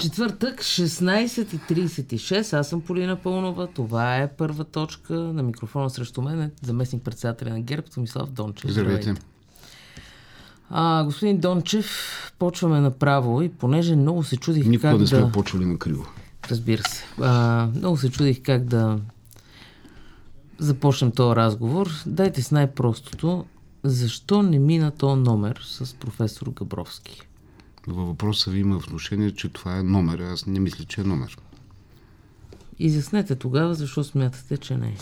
Четвъртък, 16.36. Аз съм Полина Пълнова. Това е първа точка на микрофона срещу мен. е Заместник председателя на ГЕРБ, Томислав Дончев. Здравейте. А, господин Дончев, почваме направо и понеже много се чудих Никога как не сме да... почвали на криво. Разбира се. А, много се чудих как да започнем този разговор. Дайте с най-простото. Защо не мина този номер с професор Габровски? Във въпроса ви има внушение, че това е номер. Аз не мисля, че е номер. Изяснете тогава, защо смятате, че не е.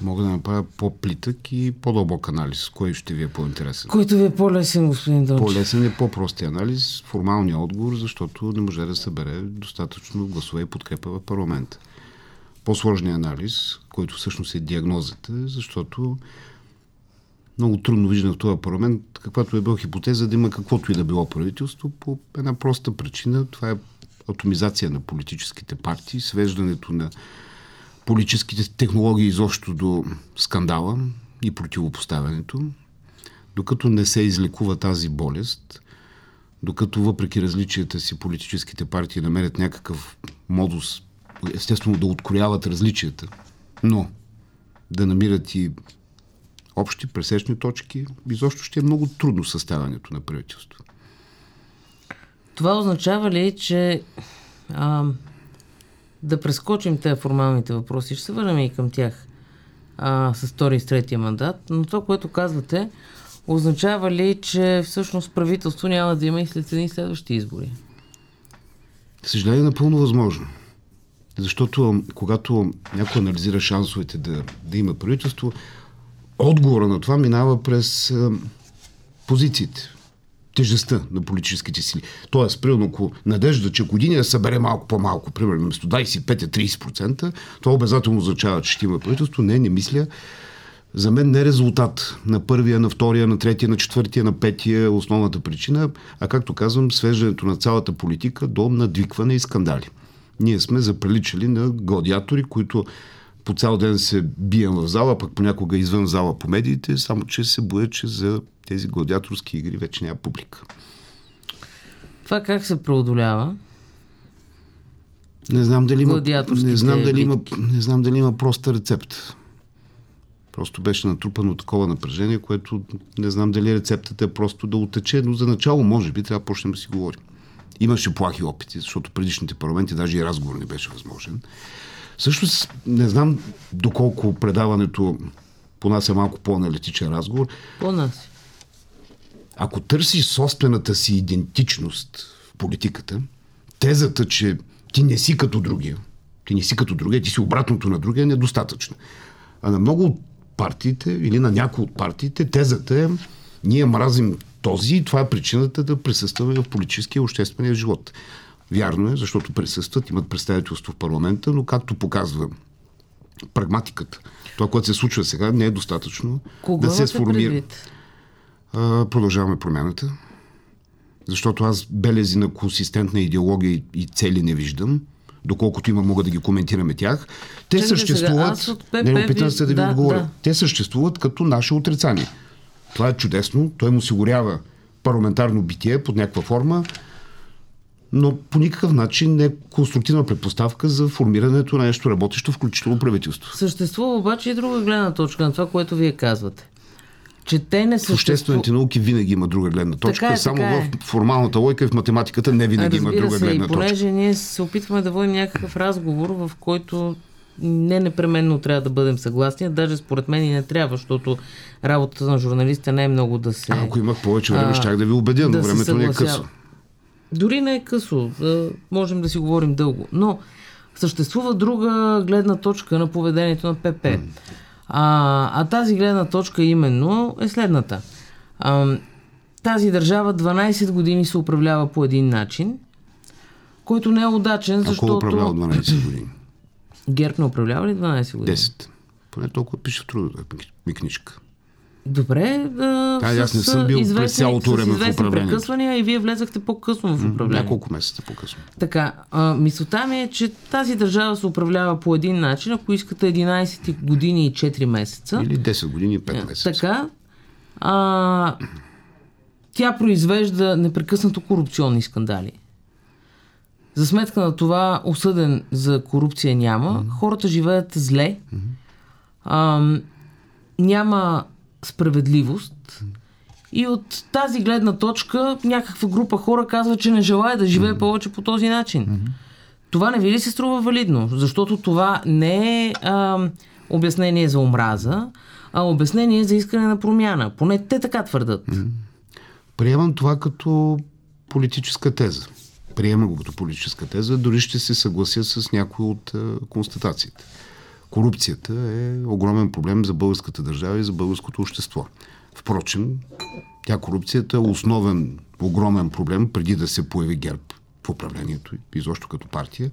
Мога да направя по-плитък и по-дълбок анализ. Кой ще ви е по-интересен? Който ви е по-лесен, господин Дончев. По-лесен е по-прости анализ, формалния отговор, защото не може да събере достатъчно гласове и подкрепа в парламента. По-сложният анализ, който всъщност е диагнозата, защото много трудно виждам в този парламент, каквато е била хипотеза да има каквото и да било правителство, по една проста причина. Това е атомизация на политическите партии, свеждането на политическите технологии изобщо до скандала и противопоставянето, докато не се излекува тази болест, докато въпреки различията си политическите партии намерят някакъв модус, естествено да открояват различията, но да намират и общи пресечни точки, изобщо ще е много трудно съставянето на правителство. Това означава ли, че а, да прескочим тези формалните въпроси, ще се върнем и към тях а, с втори и с третия мандат, но това, което казвате, означава ли, че всъщност правителство няма да има и след едни следващи избори? Съжаление, е напълно възможно. Защото когато някой анализира шансовете да, да има правителство, отговора на това минава през а, позициите, тежестта на политическите сили. Тоест, примерно, ако надежда, че години да събере малко по-малко, примерно, вместо 25-30%, това обязателно означава, че ще има правителство. Не, не мисля. За мен не е резултат на първия, на втория, на третия, на четвъртия, на петия основната причина, а както казвам, свеждането на цялата политика до надвикване и скандали. Ние сме заприличали на гладиатори, които по цял ден се бием в зала, пък понякога извън зала по медиите, само че се боя, че за тези гладиаторски игри вече няма публика. Това как се преодолява? Не знам дали има, не знам дали има, не знам дали има проста рецепта. Просто беше натрупано такова напрежение, което не знам дали рецептата е просто да утече, но за начало може би трябва да почнем да си говорим. Имаше плахи опити, защото предишните парламенти даже и разговор не беше възможен. Също не знам доколко предаването по нас е малко по-аналитичен разговор. По нас. Ако търсиш собствената си идентичност в политиката, тезата, че ти не си като другия, ти не си като другия, ти си обратното на другия, е недостатъчна. А на много от партиите или на някои от партиите, тезата е ние мразим този и това е причината да присъстваме в политическия и обществения живот. Вярно е, защото присъстват, имат представителство в парламента, но както показва прагматиката, това, което се случва сега, не е достатъчно Кого да се сформира. А, продължаваме промяната. Защото аз белези на консистентна идеология и, цели не виждам. Доколкото има, мога да ги коментираме тях. Те Чакайте сега, съществуват. от ПП не, опитам се да ви да, отговоря. да. Те съществуват като наше отрицание. Това е чудесно. Той им осигурява парламентарно битие под някаква форма, но по никакъв начин не е конструктивна предпоставка за формирането на нещо работещо, включително правителство. Съществува обаче и друга гледна точка на това, което вие казвате. Че те не В обществените съществуват. науки винаги има друга гледна точка, Така е, само така е. в формалната лойка и в математиката не винаги има Разбира друга се, гледна и точка. понеже ние се опитваме да водим някакъв разговор, в който не непременно трябва да бъдем съгласни, даже според мен и не трябва, защото работата на журналиста не е много да се... А, Ако имах повече време, а, щях да ви убедя, но да времето не е късо. Дори не е късо, можем да си говорим дълго. Но съществува друга гледна точка на поведението на ПП. А, а тази гледна точка именно е следната. А, тази държава 12 години се управлява по един начин, който не е удачен, Ако защото... управлява 12 години? ГЕРБ не управлява ли 12 години? 10. Поне толкова пише в трудовата ми книжка. Добре, да. Да, аз не съм бил през цялото време в известни управлението. прекъсвания и вие влезахте по-късно в управлението. Няколко месеца по-късно. Така, а, мисълта ми е, че тази държава се управлява по един начин, ако искате 11 години и 4 месеца. Или 10 години и 5 месеца. Така, а, тя произвежда непрекъснато корупционни скандали. За сметка на това осъден за корупция няма. Mm-hmm. Хората живеят зле. Mm-hmm. А, няма справедливост. И от тази гледна точка някаква група хора казва, че не желая да живее mm-hmm. повече по този начин. Mm-hmm. Това не ви ли се струва валидно? Защото това не е а, обяснение за омраза, а обяснение за искане на промяна. Поне те така твърдат. Mm-hmm. Приемам това като политическа теза. Приемам го като политическа теза, дори ще се съглася с някои от а, констатациите. Корупцията е огромен проблем за българската държава и за българското общество. Впрочем, тя корупцията е основен, огромен проблем преди да се появи ГЕРБ в управлението, изобщо като партия,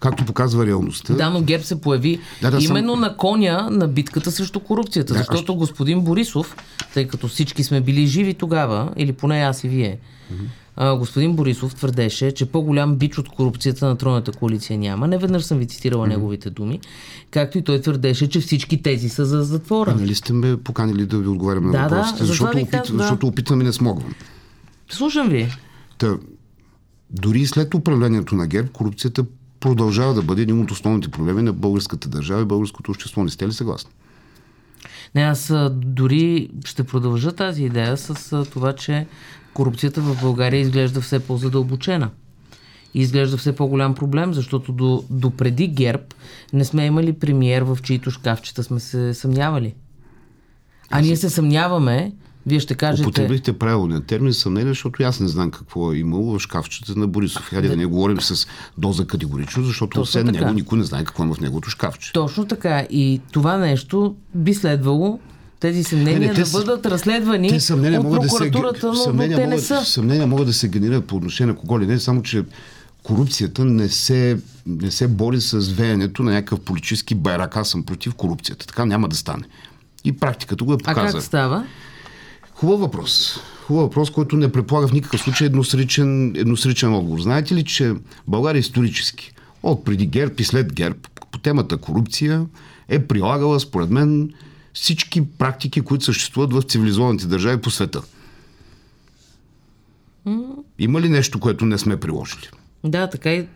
както показва реалността. Да, но ГЕРБ се появи да, да, именно съм... на коня на битката срещу корупцията, да, защото аз... господин Борисов, тъй като всички сме били живи тогава, или поне аз и вие, mm-hmm а, господин Борисов твърдеше, че по-голям бич от корупцията на тройната коалиция няма. Не веднъж съм ви цитирала mm-hmm. неговите думи. Както и той твърдеше, че всички тези са за затвора. А нали сте ме поканили да ви отговарям на да, въпросите, да, защото, опит, да. защото опитвам и не смогвам. Слушам ви. Та, дори след управлението на ГЕРБ, корупцията продължава да бъде един от основните проблеми на българската държава и българското общество. Не сте ли съгласни? Не, аз дори ще продължа тази идея с това, че корупцията в България изглежда все по-задълбочена. И изглежда все по-голям проблем, защото до, до преди ГЕРБ не сме имали премиер, в чието шкафчета сме се съмнявали. А ние се съмняваме, вие ще кажете... Употребихте правилния термин съмнение, защото аз не знам какво е имало в шкафчета на Борисов. Хайде да, да не говорим с доза категорично, защото освен него никой не знае какво е в неговото шкафче. Точно така. И това нещо би следвало тези съмнения не, не, да бъдат разследвани те съмнения от прокуратурата, да се, но, но те могат, не са. Съмнения могат да се генерират по отношение на кого ли не, само че корупцията не се, не се бори с веенето на някакъв политически байрак. Аз съм против корупцията. Така няма да стане. И практиката го е показа. А как става? Хубав въпрос. Хубав въпрос, който не предполага в никакъв случай едносричен, едносричен отговор. Знаете ли, че България исторически, от преди ГЕРБ и след ГЕРБ, по темата корупция, е прилагала, според мен, всички практики, които съществуват в цивилизованите държави по света. Има ли нещо, което не сме приложили? Да, така и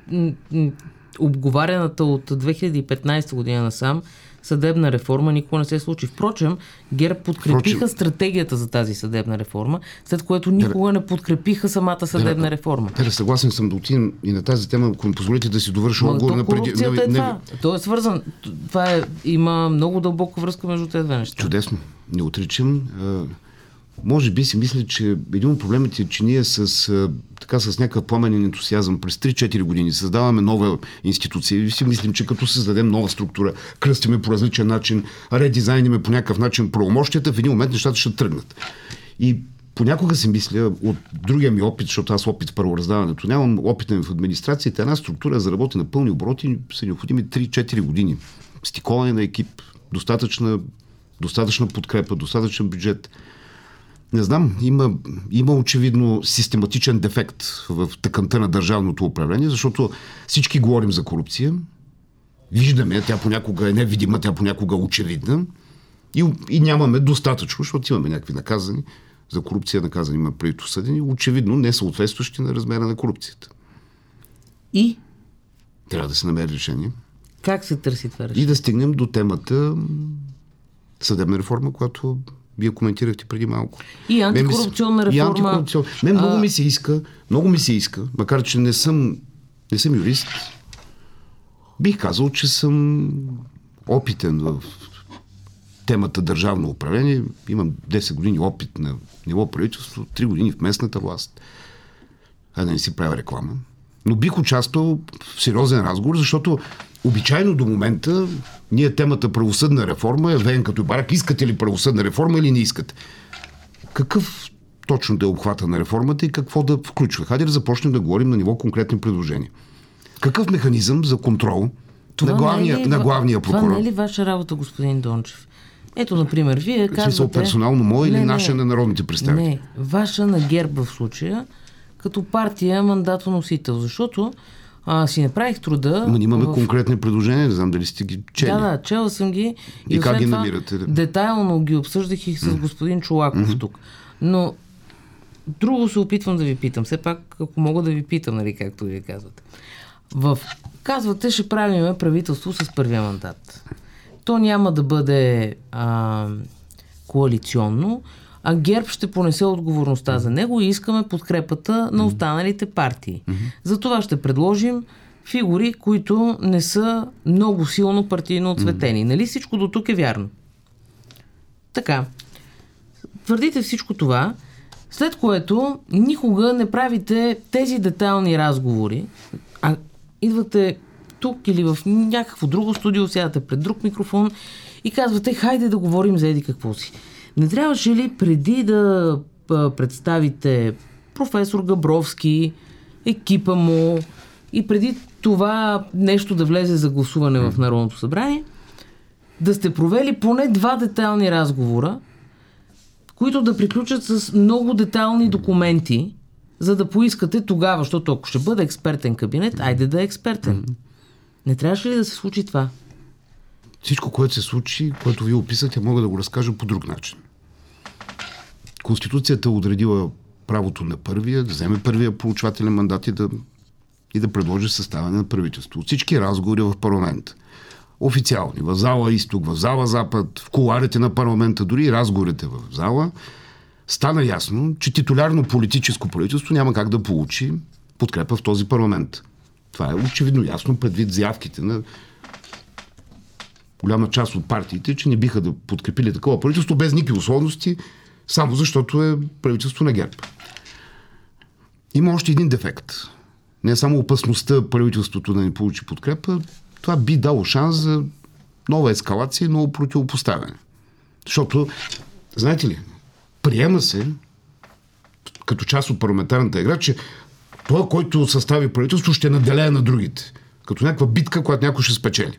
обговарената от 2015 година насам съдебна реформа никога не се случи. Впрочем, ГЕРБ подкрепиха Впрочем, стратегията за тази съдебна реформа, след което никога не подкрепиха самата съдебна да, реформа. Да, съгласен съм да отидем и на тази тема, ако ми позволите да си довърша отговор на преди... Не, е това. Не... То е свързан. Това е, има много дълбока връзка между тези две неща. Чудесно. Не отричам. Може би си мисля, че един от проблемите е, че ние с, така, с някакъв пламенен ентусиазъм през 3-4 години създаваме нова институция и си мислим, че като създадем нова структура, кръстиме по различен начин, редизайниме по някакъв начин правомощията, в един момент нещата ще тръгнат. И понякога си мисля от другия ми опит, защото аз опит в правораздаването нямам, опита ми в администрацията, една структура за работа на пълни обороти са необходими 3-4 години. Стиковане на екип, достатъчна, достатъчна подкрепа, достатъчен бюджет – не знам, има, има очевидно систематичен дефект в тъканта на държавното управление, защото всички говорим за корупция. Виждаме, тя понякога е невидима, тя понякога е очевидна. И, и нямаме достатъчно, защото имаме някакви наказани. За корупция наказани има преди съдени, очевидно не съответстващи на размера на корупцията. И? Трябва да се намери решение. Как се търси това решение? И да стигнем до темата съдебна реформа, която вие коментирахте преди малко. И антикорупционна реформа. И антикорупцион... Мен много ми се иска, много ми се иска, макар че не съм, не съм юрист, бих казал, че съм опитен в темата държавно управление. Имам 10 години опит на ниво правителство, 3 години в местната власт. А да не си правя реклама. Но бих участвал в сериозен разговор, защото обичайно до момента ние темата правосъдна реформа е вен като барак. Искате ли правосъдна реформа или не искате? Какъв точно да е обхвата на реформата и какво да включва? Хайде да започнем да говорим на ниво конкретни предложения. Какъв механизъм за контрол това на главния, е на главния прокурор? Това не е ли ваша работа, господин Дончев? Ето, например, вие казвате... Смисъл персонално мое или наша на народните представители? Не, ваша на ГЕРБ в случая, като партия мандатоносител, защото а, си направих труда. Но имаме в... конкретни предложения, не знам дали сте ги чели. Да, да, чела съм ги. И, и как ги намирате? Детайлно ги обсъждах и с mm. господин Чулаков mm-hmm. тук. Но друго се опитвам да ви питам. Все пак, ако мога да ви питам, нали, както вие казвате. В... Казвате, ще правиме правителство с първия мандат. То няма да бъде а, коалиционно, а ГЕРБ ще понесе отговорността за него и искаме подкрепата на останалите партии. За това ще предложим фигури, които не са много силно партийно отцветени. Нали всичко до тук е вярно? Така. Твърдите всичко това, след което никога не правите тези детайлни разговори, а идвате тук или в някакво друго студио, сядате пред друг микрофон и казвате, хайде да говорим за еди какво си. Не трябваше ли преди да представите професор Габровски, екипа му и преди това нещо да влезе за гласуване в Народното събрание, да сте провели поне два детайлни разговора, които да приключат с много детайлни документи, за да поискате тогава, защото ако ще бъде експертен кабинет, айде да е експертен. Не трябваше ли да се случи това? Всичко, което се случи, което вие описате, мога да го разкажа по друг начин. Конституцията отредила правото на първия, да вземе първия получателен мандат и да, и да предложи съставяне на правителство. От всички разговори в парламент, официални, в зала изток, в зала запад, в коларите на парламента, дори и разговорите в зала, стана ясно, че титулярно политическо правителство няма как да получи подкрепа в този парламент. Това е очевидно ясно предвид заявките на голяма част от партиите, че не биха да подкрепили такова правителство без никакви условности, само защото е правителство на ГЕРБ. Има още един дефект. Не само опасността правителството да не получи подкрепа, това би дало шанс за нова ескалация и ново противопоставяне. Защото, знаете ли, приема се като част от парламентарната игра, че той, който състави правителство, ще наделее на другите. Като някаква битка, която някой ще спечели.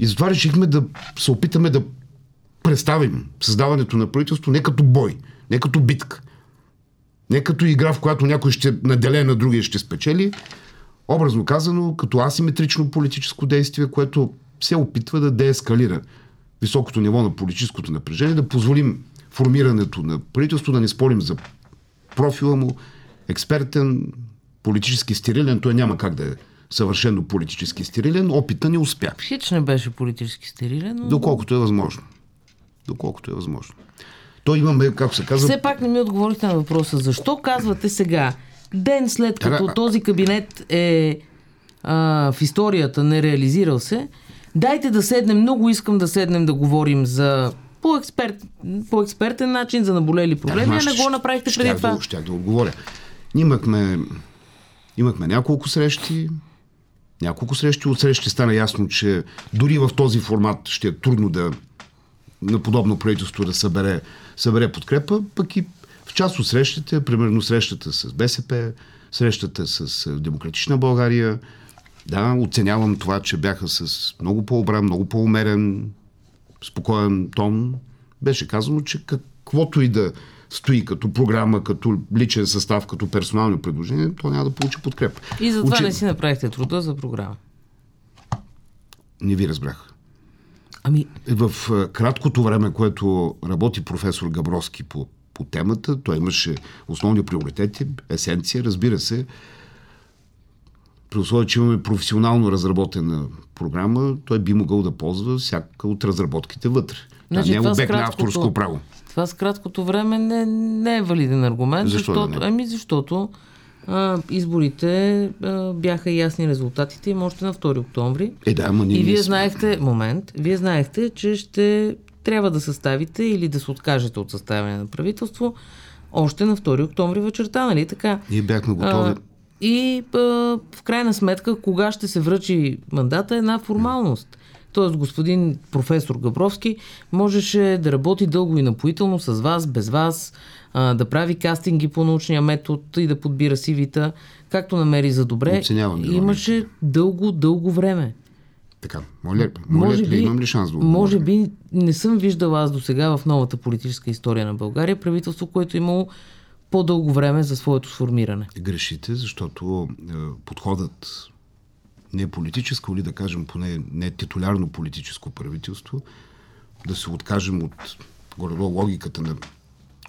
И затова решихме да се опитаме да представим създаването на правителство не като бой, не като битка, не като игра, в която някой ще наделее на другия ще спечели, образно казано, като асиметрично политическо действие, което се опитва да деескалира високото ниво на политическото напрежение, да позволим формирането на правителство, да не спорим за профила му, експертен, политически стерилен, той няма как да е съвършено политически стерилен, опита не успя. Хич не беше политически стерилен, но... Доколкото е възможно. Доколкото е възможно. То имаме, как се казва... Все пак не ми отговорихте на въпроса. Защо казвате сега, ден след като да, този кабинет е а, в историята не реализирал се, дайте да седнем, много искам да седнем да говорим за по, експерт, по експертен начин за наболели проблеми, а не го направихте преди това. Да, щях да отговоря. Имахме, имахме няколко срещи, няколко срещи. От срещи стана ясно, че дори в този формат ще е трудно да на подобно правителство да събере, събере подкрепа, пък и в част от срещите, примерно срещата с БСП, срещата с Демократична България, да, оценявам това, че бяха с много по-обран, много по-умерен, спокоен тон. Беше казано, че каквото и да стои като програма, като личен състав, като персонални предложения, то няма да получи подкрепа. И затова Учи... не си направихте труда за програма. Не ви разбрах. Ами... В краткото време, което работи професор Габровски по, по темата, той имаше основни приоритети, есенция, разбира се, при условие, че имаме професионално разработена програма, той би могъл да ползва всяка от разработките вътре. Значи, не е обект на авторско право. Това с краткото време не, не е валиден аргумент, Защо защото, да ами защото а, изборите а, бяха ясни резултатите им още на 2 октомври. Е, да, ама И вие сме... знаехте, момент, вие знаехте, че ще трябва да съставите или да се откажете от съставяне на правителство още на 2 октомври вечерта, нали така? Ние бяхме готови. А, и а, в крайна сметка, кога ще се връчи мандата е една формалност. Тоест, господин професор Габровски можеше да работи дълго и напоително с вас, без вас, а, да прави кастинги по научния метод и да подбира сивита, както намери за добре. Оценявам Имаше дълго, дълго време. Така, моля, моля може би, имам ли шанс да отговоря? Може би не съм виждала аз до сега в новата политическа история на България правителство, което е имало по-дълго време за своето сформиране. Грешите, защото е, подходът не политическо или да кажем поне не титулярно политическо правителство, да се откажем от горе логиката на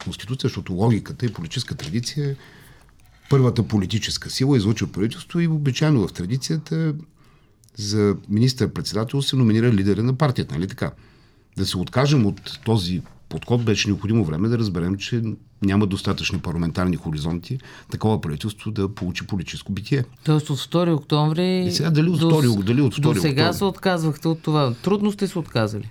Конституция, защото логиката и политическа традиция е първата политическа сила излучва правителство и обичайно в традицията за министър-председател се номинира лидера на партията, нали така? Да се откажем от този подход беше необходимо време да разберем, че няма достатъчни парламентарни хоризонти такова правителство да получи политическо битие. Тоест от 2 октомври... И сега дали от 2, дали от 2 До сега октомври? се отказвахте от това. Трудно сте се отказали.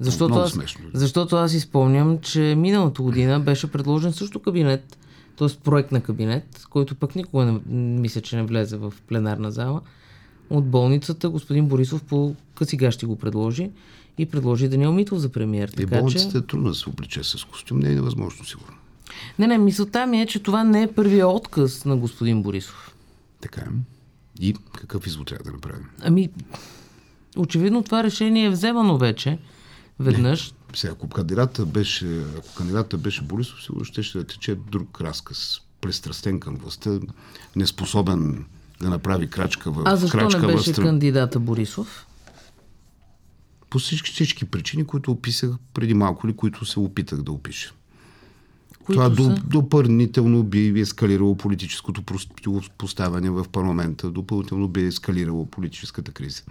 Защото аз, смешно. защото аз изпомням, че миналата година беше предложен също кабинет, т.е. проект на кабинет, който пък никога не мисля, че не влезе в пленарна зала. От болницата господин Борисов по къси ще го предложи и предложи Даниел Митов за премиер. Така, и болницата че... е трудно да се обличе с костюм, не е невъзможно сигурно. Не, не, мисълта ми е, че това не е първият отказ на господин Борисов. Така е. И какъв извод трябва да направим? Ами, очевидно това решение е вземано вече. Веднъж. Не. Сега, ако кандидата беше, ако кандидата беше Борисов, сигурно ще, ще тече друг разказ. Престрастен към властта, неспособен да направи крачка в А защо крачка не беше в кандидата Борисов? По всички, всички причини, които описах преди малко или които се опитах да опиша. Които Това са? допълнително би ескалирало политическото поставяне в парламента, допълнително би ескалирало политическата криза.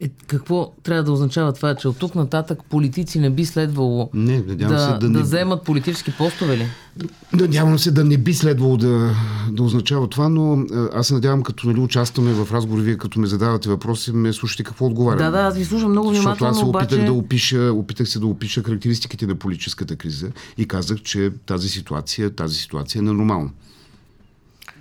Е, какво трябва да означава това, че от тук нататък политици не би следвало не, да, се, да, да не... вземат политически постове ли? Надявам се да не би следвало да, да означава това, но аз се надявам, като нали, участваме в разговори, вие като ме задавате въпроси, ме слушате какво отговарям. Да, да, аз ви слушам много внимателно, Защото аз се опитах обаче... да опиша, опитах се да опиша характеристиките на политическата криза и казах, че тази ситуация, тази ситуация е ненормална.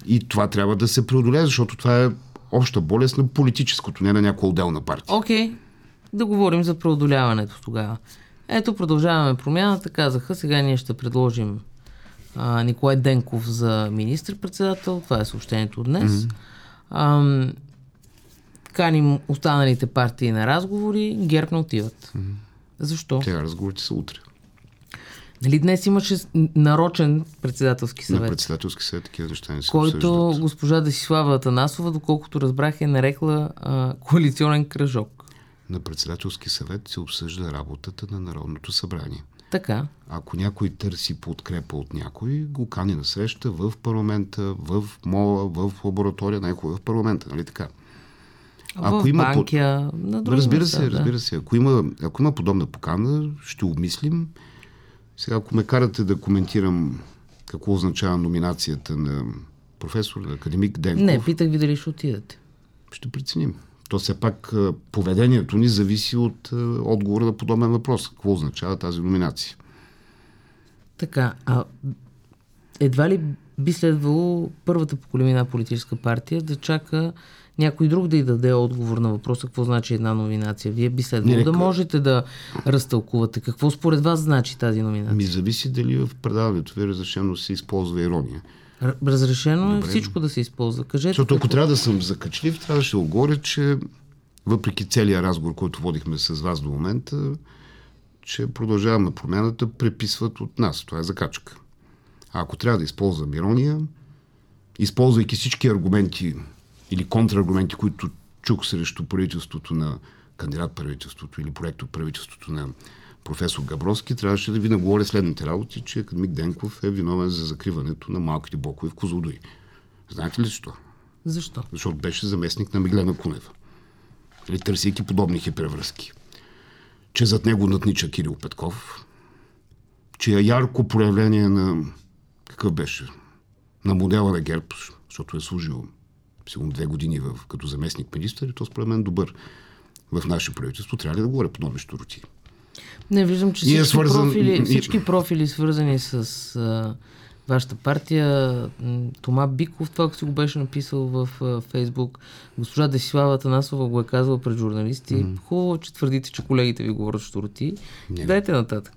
И това трябва да се преодолее, защото това е обща болест на политическото, не на някоя отделна партия. Окей, okay. да говорим за преодоляването тогава. Ето, продължаваме промяната. Казаха, сега ние ще предложим а, Николай Денков за министр-председател. Това е съобщението днес. Mm-hmm. А, каним останалите партии на разговори. ГЕРБ не отиват. Mm-hmm. Защо? Тега разговорите са утре. Нали днес имаше нарочен председателски съвет? На председателски съвет такива неща не се Който обсъждат. госпожа Десислава Атанасова, доколкото разбрах, е нарекла а, коалиционен кръжок. На председателски съвет се обсъжда работата на Народното събрание. Така. Ако някой търси подкрепа от някой, го кани на среща в парламента, в мола, в лаборатория, най-хубаво в парламента, нали така? Ако в има банкия, под... на Разбира се, да. разбира се. Ако има, ако има подобна покана, ще обмислим сега, ако ме карате да коментирам какво означава номинацията на професор, на академик Денков... Не, питах ви дали ще отидете. Ще преценим. То все пак поведението ни зависи от отговора на подобен въпрос. Какво означава тази номинация? Така, а едва ли би следвало първата по големина политическа партия да чака някой друг да й даде отговор на въпроса какво значи една номинация. Вие би следвало не, да можете да разтълкувате. Какво според вас значи тази номинация? Ми зависи дали в предаването ви разрешено се използва ирония. Разрешено е Добре. е всичко да се използва. Кажете. Защото ако трябва да съм закачлив, трябва да ще оговоря, че въпреки целият разговор, който водихме с вас до момента, че продължаваме промяната, преписват от нас. Това е закачка. А ако трябва да използвам ирония, използвайки всички аргументи или контраргументи, които чух срещу правителството на кандидат правителството или проект от правителството на професор Габровски, трябваше да ви наговоря следните работи, че академик Денков е виновен за закриването на малките блокове в Козлодуй. Знаете ли защо? Защо? Защото беше заместник на Миглена Кунева. Или търсейки подобни хипревръзки. Че зад него наднича Кирил Петков, че е ярко проявление на какъв беше? На модела на ГЕРБ, защото е служил сигурно две години в, като заместник министър и то според мен добър в наше правителство. Трябва ли да говоря по нови щуроти? Не, виждам, че всички, е свързан... профили, всички профили, свързани с а, вашата партия, Тома Биков, това си го беше написал в а, Фейсбук, госпожа Десислава Танасова го е казала пред журналисти. Mm-hmm. Хубаво, че твърдите, че колегите ви говорят щуроти. Дайте нататък.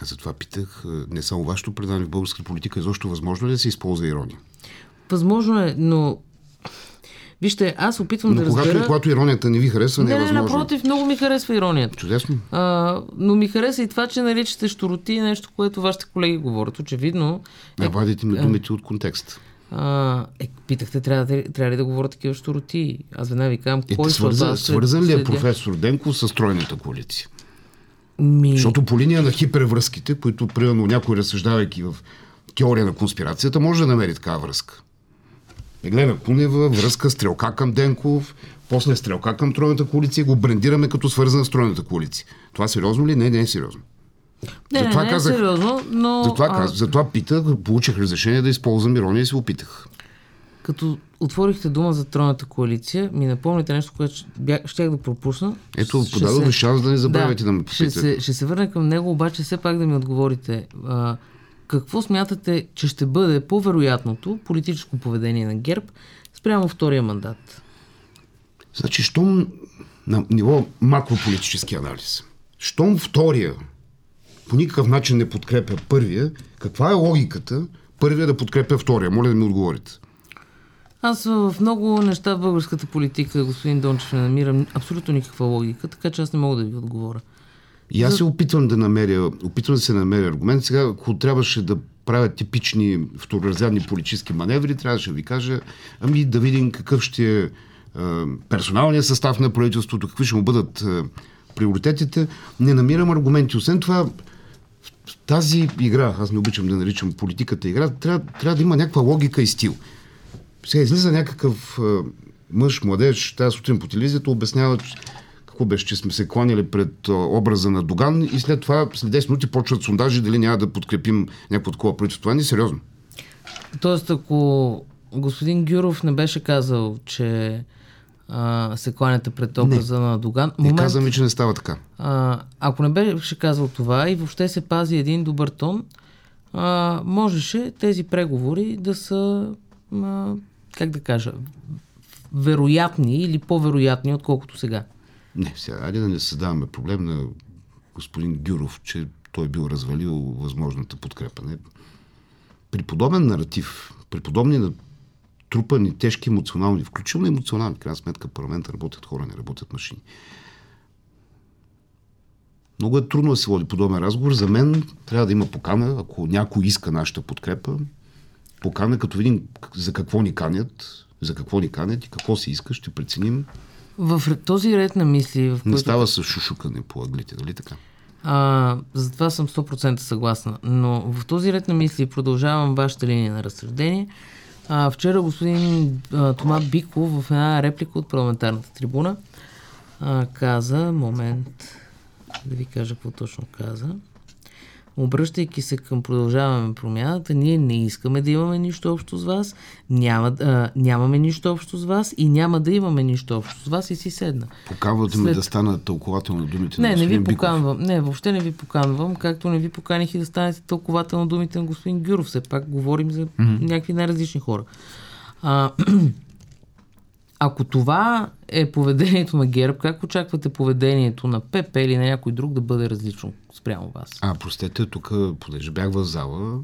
Аз затова питах, не само вашето предание в българската политика, изобщо възможно ли да се използва ирония? Възможно е, но Вижте, аз опитвам но да когато, разбера... когато иронията не ви харесва, не, не е възможно. Не, напротив, много ми харесва иронията. Чудесно. А, но ми хареса и това, че наричате щуроти нещо, което вашите колеги говорят. Очевидно... Е, вадите ми думите от контекст. А, е, питахте, трябва, трябва ли да говоря такива щуроти? Аз веднага ви казвам, е, кой свързан, свързан ли е професор Денко с тройната коалиция? Ми... Защото по линия на хипервръзките, които примерно някой разсъждавайки в теория на конспирацията, може да намери такава връзка. Еглена Кунева, връзка стрелка към Денков, после стрелка към Тройната коалиция и го брендираме като свързана с Тройната коалиция. Това сериозно ли? Не, не е сериозно. Не, затова не, не казах, е сериозно, но... Затова, а... казах, затова питах, получих разрешение да използвам ирония и се опитах. Като отворихте дума за Тройната коалиция, ми напомните нещо, което щях да пропусна. Ето, подадох ви шанс да не забравяйте да, да ме попитате. Ще се, ще се върна към него, обаче все пак да ми отговорите. А, какво смятате, че ще бъде по-вероятното политическо поведение на ГЕРБ спрямо втория мандат? Значи, щом на ниво макрополитически анализ, щом втория по никакъв начин не подкрепя първия, каква е логиката първия да подкрепя втория? Моля да ми отговорите. Аз в много неща в българската политика, господин Дончев, не намирам абсолютно никаква логика, така че аз не мога да ви отговоря. И аз се опитвам да намеря, опитвам да се намеря аргумент. Сега, ако трябваше да правя типични второразрядни политически маневри, трябваше да ви кажа, ами да видим какъв ще е персоналният състав на правителството, какви ще му бъдат е, приоритетите. Не намирам аргументи. Освен това, в тази игра, аз не обичам да наричам политиката игра, трябва, трябва да има някаква логика и стил. Сега излиза някакъв е, мъж, младеж, тази сутрин по телевизията обяснява, какво беше, че сме се кланяли пред образа на Доган и след това, след 10 минути, почват сондажи дали няма да подкрепим някакво такова правителство. Това не е сериозно. Тоест, ако господин Гюров не беше казал, че а, се кланяте пред образа не. на Доган. Момент, не казвам че не става така. А, ако не беше казал това и въобще се пази един добър тон, а, можеше тези преговори да са, а, как да кажа, вероятни или по-вероятни, отколкото сега. Не, сега, айде да не създаваме проблем на господин Гюров, че той бил развалил възможната подкрепа. Не? При подобен наратив, при подобни трупани тежки емоционални, включително емоционални, крайна сметка парламента работят хора, не работят машини. Много е трудно да се води подобен разговор. За мен трябва да има покана, ако някой иска нашата подкрепа, покана, като видим за какво ни канят, за какво ни канят и какво се иска, ще преценим в този ред на мисли... В който... Не става с шушукане по аглите, нали така? А, за това съм 100% съгласна. Но в този ред на мисли продължавам вашата линия на разсъждение. А, вчера господин а, Тома Биков в една реплика от парламентарната трибуна а, каза, момент, да ви кажа какво точно каза обръщайки се към продължаваме промяната, ние не искаме да имаме нищо общо с вас, няма, а, нямаме нищо общо с вас и няма да имаме нищо общо с вас и си седна. Покавате След... ме да стана тълковател на думите не, на господин Не, не ви поканвам. Не, въобще не ви поканвам, както не ви поканих и да станете тълковател на думите на господин Гюров. Все пак говорим за mm-hmm. някакви най-различни хора. А, ако това е поведението на ГЕРБ, как очаквате поведението на ПП или на някой друг да бъде различно спрямо вас? А, простете, тук, понеже бях в зала,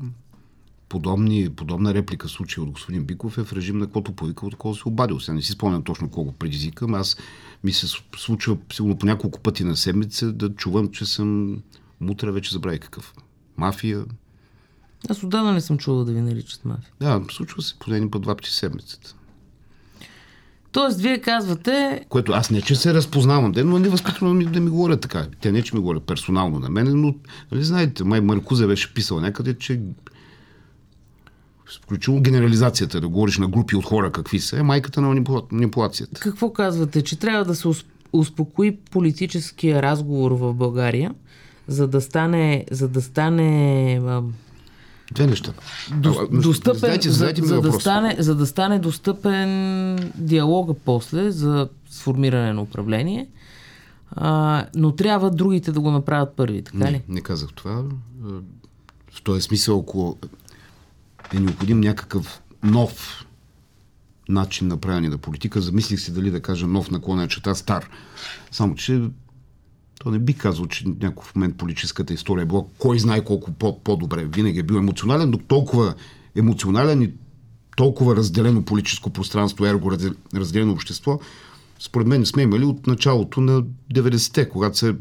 подобни, подобна реплика случай от господин Биков е в режим на каквото повикал, такова се обадил. Сега не си спомням точно колко предизвикам. Аз ми се случва сигурно по няколко пъти на седмица да чувам, че съм мутра, вече забравя какъв. Мафия. Аз отдавна не съм чувал да ви наричат мафия. Да, случва се по един път два пъти седмицата. Тоест, вие казвате... Което аз не, че се разпознавам, но не възпитано ми, да ми говорят така. Те не, че ми говорят персонално на мен, но, нали знаете, май Маркузе беше писал някъде, че включително генерализацията, да говориш на групи от хора какви са, е майката на манипулацията. Какво казвате? Че трябва да се успокои политическия разговор в България, за да стане, за да стане Две неща. До, достъпен, задайте, задайте за, за, да стане, за да стане достъпен диалога после за сформиране на управление, а, но трябва другите да го направят първи, така не, ли? Не казах това. В този смисъл, ако е необходим някакъв нов начин на правене на политика, замислих си дали да кажа нов наклонен чета стар. Само, че то не би казал, че някакъв момент политическата история е била кой знае колко по- по-добре. Винаги е бил емоционален, но толкова емоционален и толкова разделено политическо пространство, ерго разделено общество, според мен сме имали от началото на 90-те, когато се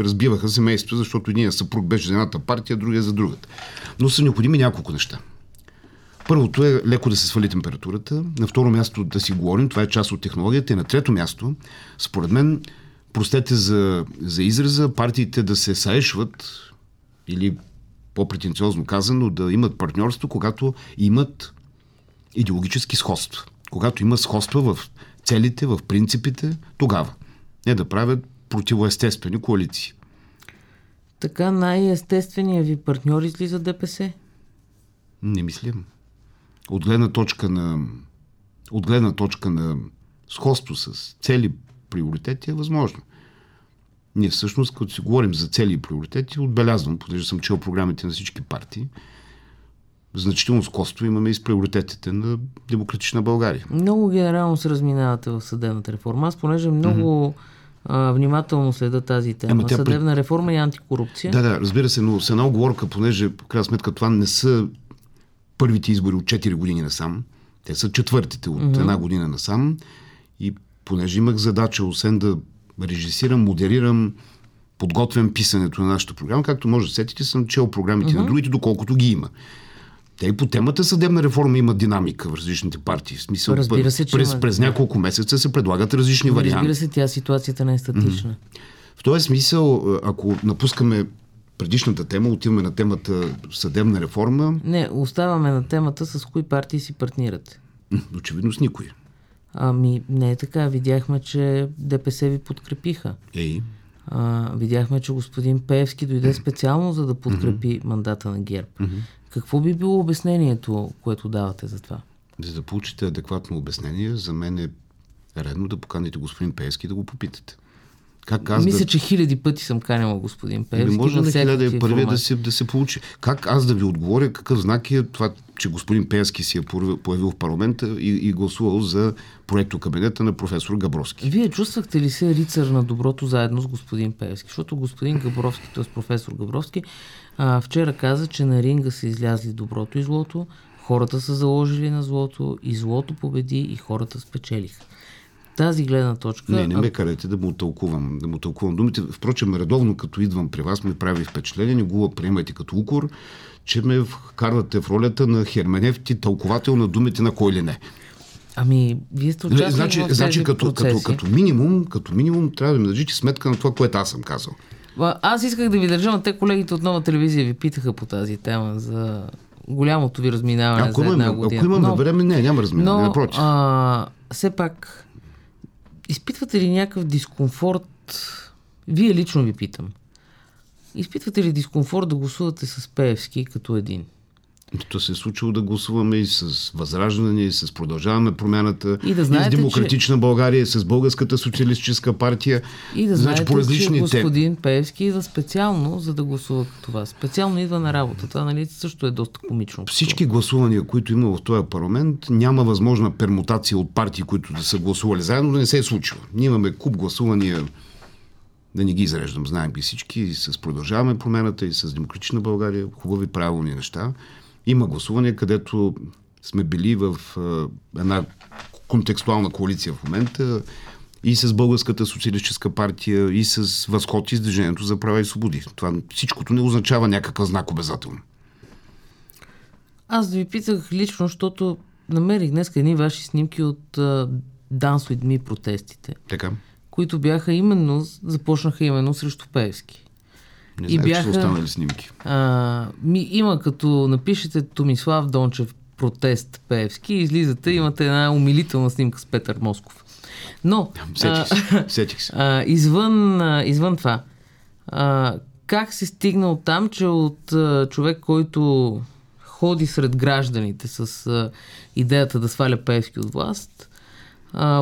разбиваха семейства, защото един съпруг беше за едната партия, другия за другата. Но са необходими няколко неща. Първото е леко да се свали температурата, на второ място да си говорим, това е част от технологията и на трето място, според мен, простете за, за израза, партиите да се саешват или по-претенциозно казано, да имат партньорство, когато имат идеологически сходства. Когато има сходства в целите, в принципите, тогава. Не да правят противоестествени коалиции. Така най-естественият ви партньор излиза ДПС? Не мислям. От гледна точка на, от гледна точка на сходство с цели приоритети е възможно. Ние всъщност, като си говорим за цели и приоритети, отбелязвам, понеже съм чел програмите на всички партии, значително сходство имаме и с приоритетите на Демократична България. Много генерално се разминавате в съдебната реформа. Аз понеже много mm-hmm. а, внимателно следа тази тема. Ема, Съдебна реформа и антикорупция. Да, да, разбира се, но с една оговорка, понеже, в крайна сметка, това не са първите избори от 4 години насам. Те са четвъртите от mm-hmm. една година насам. И понеже имах задача, освен да режисирам, модерирам, подготвям писането на нашата програма, както може да сетите, съм чел програмите mm-hmm. на другите, доколкото ги има. Те и по темата съдебна реформа има динамика в различните партии. В смисъл, Разбира се, че през, през няколко месеца се предлагат различни Разбира варианти. Разбира се, тя ситуацията не е статична. Mm-hmm. В този смисъл, ако напускаме предишната тема, отиваме на темата съдебна реформа. Не, оставаме на темата с кои партии си партнирате. Очевидно с никой. Ами, не е така. Видяхме, че ДПС ви подкрепиха. Ей. А, видяхме, че господин Пеевски дойде специално за да подкрепи mm-hmm. мандата на ГЕРБ. Mm-hmm. Какво би било обяснението, което давате за това? За да получите адекватно обяснение, за мен е редно да поканите господин Пеевски да го попитате. Как аз Мисля, да... че хиляди пъти съм каняла господин Пеевски. Не може на хиляда и първия да се, да се получи. Как аз да ви отговоря какъв знак е това, че господин Пеевски си е появил в парламента и, и гласувал за проекто кабинета на професор Габровски? Вие чувствахте ли се рицар на доброто заедно с господин Пеевски? Защото господин Габровски, т.е. професор Габровски, а, вчера каза, че на ринга са излязли доброто и злото, хората са заложили на злото и злото победи и хората спечелиха тази гледна точка... Не, не ме карайте да му тълкувам, да му тълкувам думите. Впрочем, редовно като идвам при вас, ми прави впечатление, не го приемайте като укор, че ме вкарвате в ролята на Херменевти, тълковател на думите на кой ли не. Ами, вие сте участвали значи, в тези значи като, като, като, минимум, като минимум трябва да ми държите сметка на това, което аз съм казал. Аз исках да ви държа, но те колегите от нова телевизия ви питаха по тази тема за голямото ви разминаване ако за една година. Ако имаме но, време, не, няма разминаване, но, напротив. А, все пак, изпитвате ли някакъв дискомфорт? Вие лично ви питам. Изпитвате ли дискомфорт да гласувате с Пеевски като един? То се е случило да гласуваме и с Възраждане, и с Продължаваме промяната, и, да знаете, и с Демократична че... България, и с Българската социалистическа партия. И да значи, по различни че господин Певски идва специално, за да гласува като вас. Специално идва на работа. Това нали, също е доста комично. Всички гласувания, които има в този парламент, няма възможна пермутация от партии, които да са гласували заедно, да не се е случило. Ние имаме куп гласувания да не ги изреждам, знаем ги всички, и с Продължаваме промената, и с Демократична България, хубави правилни неща. Има гласуване, където сме били в една контекстуална коалиция в момента и с Българската социалистическа партия, и с възход и с Движението за права и свободи. Това всичкото не означава някакъв знак обязателно. Аз да ви питах лично, защото намерих днес едни ваши снимки от uh, Dance with Me протестите. Така. Които бяха именно, започнаха именно срещу Певски. Не и бяха, че останали снимки. А, ми, има като напишете Томислав Дончев протест Певски, излизате, имате една умилителна снимка с Петър Москов. Но, сетих се, сетих се. А, извън, а, извън това, а, как се стигна от там, че от а, човек, който ходи сред гражданите с а, идеята да сваля Певски от власт,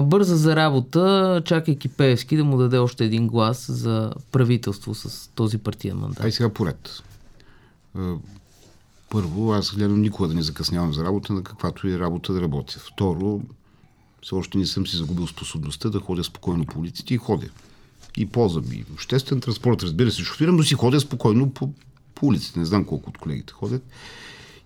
бърза за работа, чакайки Пеевски да му даде още един глас за правителство с този партиен мандат. Ай сега поред. Първо, аз гледам никога да не закъснявам за работа, на каквато и работа да работя. Второ, все още не съм си загубил способността да ходя спокойно по улиците и ходя. И ползвам и обществен транспорт, разбира се, шофирам, но си ходя спокойно по, по улиците. Не знам колко от колегите ходят.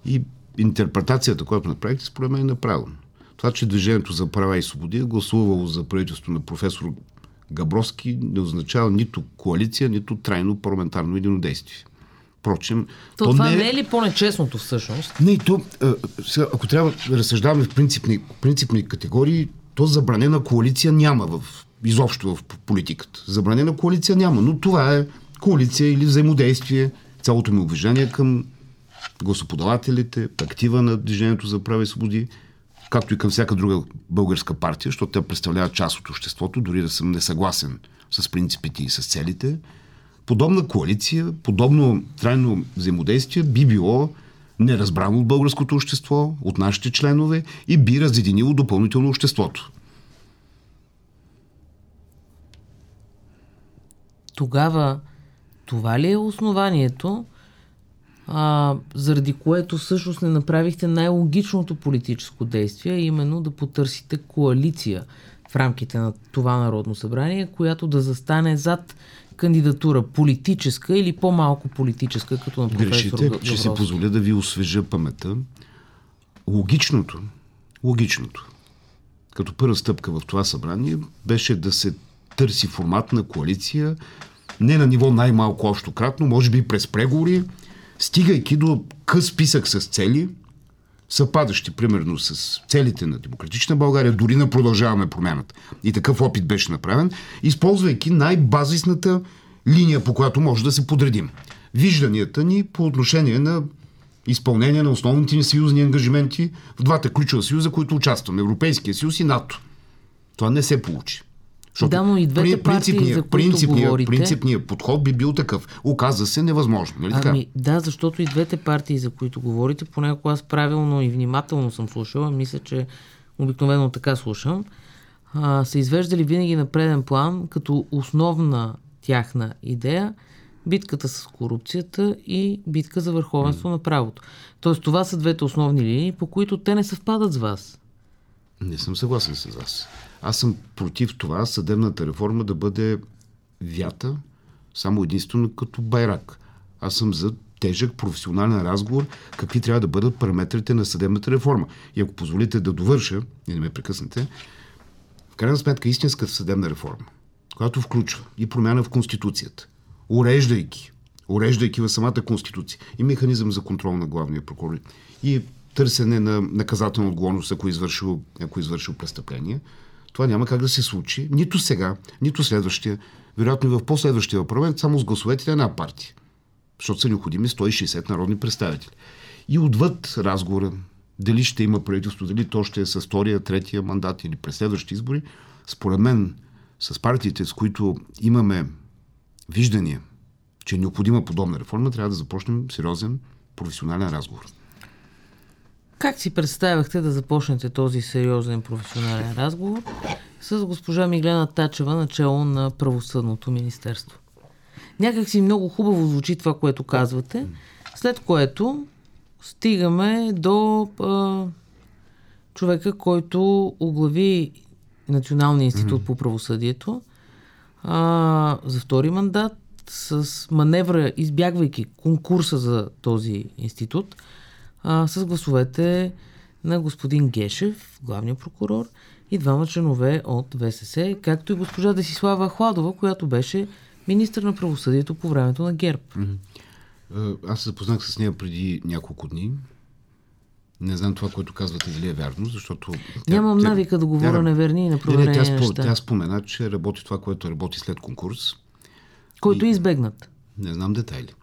И интерпретацията, която направихте, според мен е направилна. Това, че Движението за права и свободи е гласувало за правителство на професор Габровски, не означава нито коалиция, нито трайно парламентарно единодействие. Впрочем, то, то това не е... не е ли по-нечестното всъщност? Не, то, а, сега, ако трябва да разсъждаваме в принципни, принципни категории, то забранена коалиция няма в изобщо в политиката. Забранена коалиция няма, но това е коалиция или взаимодействие. Цялото ми уважение към гласоподавателите, актива на Движението за прави и свободи, както и към всяка друга българска партия, защото тя представлява част от обществото, дори да съм несъгласен с принципите и с целите. Подобна коалиция, подобно трайно взаимодействие би било неразбрано от българското общество, от нашите членове и би разединило допълнително обществото. Тогава това ли е основанието, а, заради което всъщност не направихте най-логичното политическо действие, именно да потърсите коалиция в рамките на това Народно събрание, която да застане зад кандидатура политическа или по-малко политическа, като на професор Грешите, че си позволя да ви освежа памета. Логичното, логичното, като първа стъпка в това събрание, беше да се търси формат на коалиция, не на ниво най-малко общо кратно, може би през преговори, стигайки до къс списък с цели, съпадащи примерно с целите на Демократична България, дори на продължаваме промяната. И такъв опит беше направен, използвайки най-базисната линия, по която може да се подредим. Вижданията ни по отношение на изпълнение на основните ни съюзни ангажименти в двата ключова съюза, които участваме Европейския съюз и НАТО. Това не се получи. Защото да, но и двете партии, за които принципният, говорите... принципният подход би бил такъв. Оказа се невъзможно. Нали така? Ами, да, защото и двете партии, за които говорите, понякога аз правилно и внимателно съм слушала, мисля, че обикновено така слушам, а, са извеждали винаги на преден план като основна тяхна идея битката с корупцията и битка за върховенство mm. на правото. Тоест това са двете основни линии, по които те не съвпадат с вас. Не съм съгласен с вас. Аз съм против това съдебната реформа да бъде вята само единствено като байрак. Аз съм за тежък професионален разговор какви трябва да бъдат параметрите на съдебната реформа. И ако позволите да довърша, и не ме прекъснете, в крайна сметка истинската съдебна реформа, която включва и промяна в Конституцията, уреждайки, уреждайки в самата Конституция и механизъм за контрол на главния прокурор и търсене на наказателна отговорност, ако е извършил, ако е извършил престъпление – това няма как да се случи нито сега, нито следващия, вероятно и в последващия парламент, само с гласовете на една партия. Защото са необходими 160 народни представители. И отвъд разговора, дали ще има правителство, дали то ще е с втория, третия мандат или през следващи избори, според мен с партиите, с които имаме виждания, че е необходима подобна реформа, трябва да започнем сериозен професионален разговор. Как си представяхте да започнете този сериозен професионален разговор с госпожа Миглена Тачева, начало на правосъдното министерство? Някак си много хубаво звучи това, което казвате, след което стигаме до а, човека, който оглави Националния институт по правосъдието а, за втори мандат с маневра, избягвайки конкурса за този институт – а, с гласовете на господин Гешев, главния прокурор, и двама членове от ВСС, както и госпожа Десислава Хладова, която беше министър на правосъдието по времето на ГЕРБ. Аз се запознах с нея преди няколко дни. Не знам това, което казвате, дали е вярно, защото... Нямам тя, навика да говоря тя, неверни и непроверени не, не, тя, неща. Тя спомена, че работи това, което работи след конкурс. Който и... е избегнат. Не знам детайли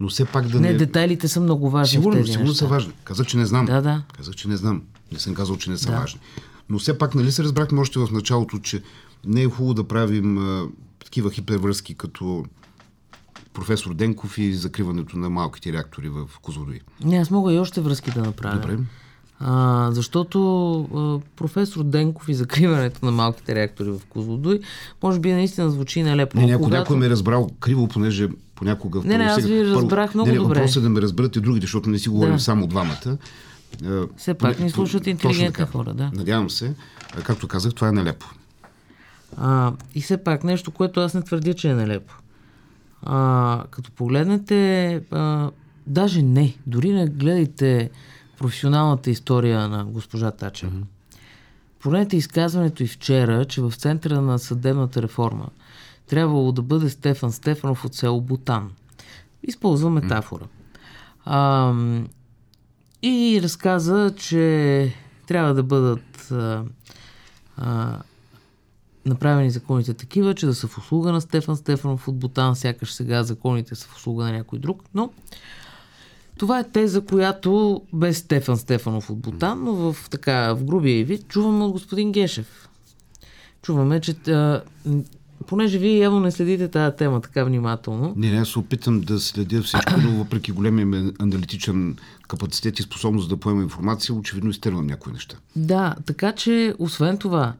но все пак да не... Не, детайлите са много важни Сигурно, сигурно са важни. Казах, че не знам. Да, да. Казах, че не знам. Не съм казал, че не са да. важни. Но все пак, нали се разбрахме още в началото, че не е хубаво да правим а, такива хипервръзки като професор Денков и закриването на малките реактори в Козлодуи. Не, аз мога и още връзки да направя. Добре. А, защото а, професор Денков и закриването на малките реактори в Козлодуй, може би наистина звучи нелепо. Не, някой, когато... някой ме е разбрал криво, понеже понякога... Не, не, аз ви разбрах много не, добре. Въпросът е да ме разберат и другите, защото не си говорим да. само двамата. Все пак ни слушат интелигентни хора, да. Надявам се. Както казах, това е нелепо. А, и все пак нещо, което аз не твърдя, че е нелепо. А, като погледнете, а, даже не, дори не гледайте професионалната история на госпожа Тачева. Mm-hmm. Погледнете изказването и вчера, че в центъра на съдебната реформа трябвало да бъде Стефан Стефанов от село Бутан. Използва метафора. А, и разказа, че трябва да бъдат а, а, направени законите такива, че да са в услуга на Стефан Стефанов от Бутан, сякаш сега законите са в услуга на някой друг, но това е теза, която без Стефан Стефанов от Бутан, но в, така, в грубия вид чуваме от господин Гешев. Чуваме, че а, понеже вие явно не следите тази тема така внимателно. Не, не, се опитам да следя всичко, но въпреки големия ми аналитичен капацитет и способност да поема информация, очевидно изтървам някои неща. Да, така че, освен това,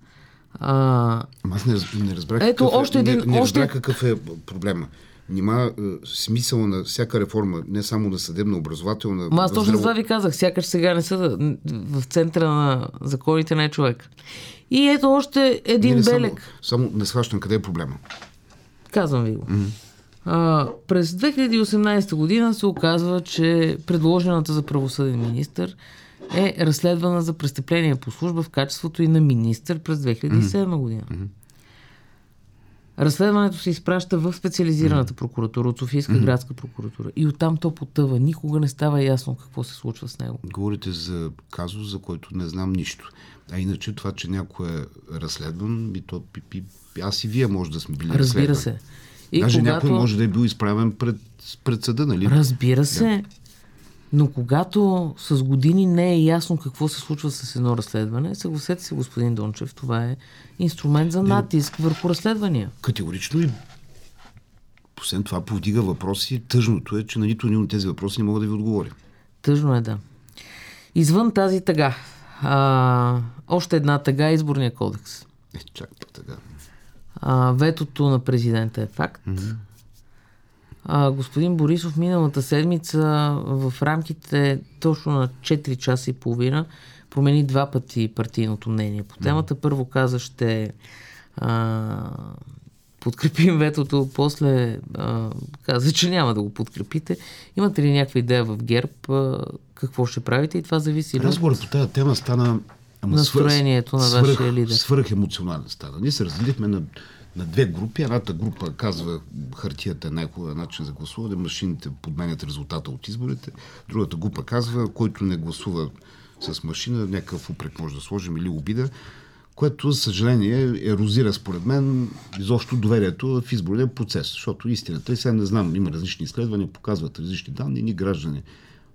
а... Аз не, не разбрах, Ето, какъв, още е, един- не, не още- разбрах какъв е проблема. Нима е, смисъла на всяка реформа, не само на съдебна, образователна, Ма аз точно това ви казах, сякаш сега не са в центъра на законите на човек. И ето още един Не, не, само, белег. само не схващам къде е проблема. Казвам ви го. А, през 2018 година се оказва, че предложената за правосъден министр е разследвана за престъпление по служба в качеството и на министър през 2007 година. Разследването се изпраща в специализираната прокуратура от Софийска градска прокуратура. И оттам то потъва. Никога не става ясно какво се случва с него. Говорите за казус, за който не знам нищо. А иначе това, че някой е разследван, и то, пи, пи, аз и вие може да сме били Разбира разследвани. се. И Даже когато... някой може да е бил изправен пред, пред съда, нали? Разбира се. Но когато с години не е ясно какво се случва с едно разследване, съгласете се, господин Дончев, това е инструмент за натиск върху разследвания. Категорично и освен това повдига въпроси. Тъжното е, че на нито един от тези въпроси не мога да ви отговоря. Тъжно е, да. Извън тази тъга, а, още една тъга е изборния кодекс. Е, чак така. А, ветото на президента е факт. А, господин Борисов миналата седмица в рамките точно на 4 часа и половина промени два пъти партийното мнение по темата. Първо каза, ще а, подкрепим ветото, после а, каза, че няма да го подкрепите. Имате ли някаква идея в ГЕРБ а, какво ще правите и това зависи ли от Разговорът по тази тема стана ама Настроението на вашия лидер. Свърх емоционален стана. Ние се разделихме на, на две групи. Едната група казва хартията е най-хубавия начин за гласуване, машините подменят резултата от изборите. Другата група казва, който не гласува с машина, някакъв упрек може да сложим или обида, което, за съжаление, ерозира според мен изобщо доверието в изборния процес. Защото истината, и сега не знам, има различни изследвания, показват различни данни, ни граждани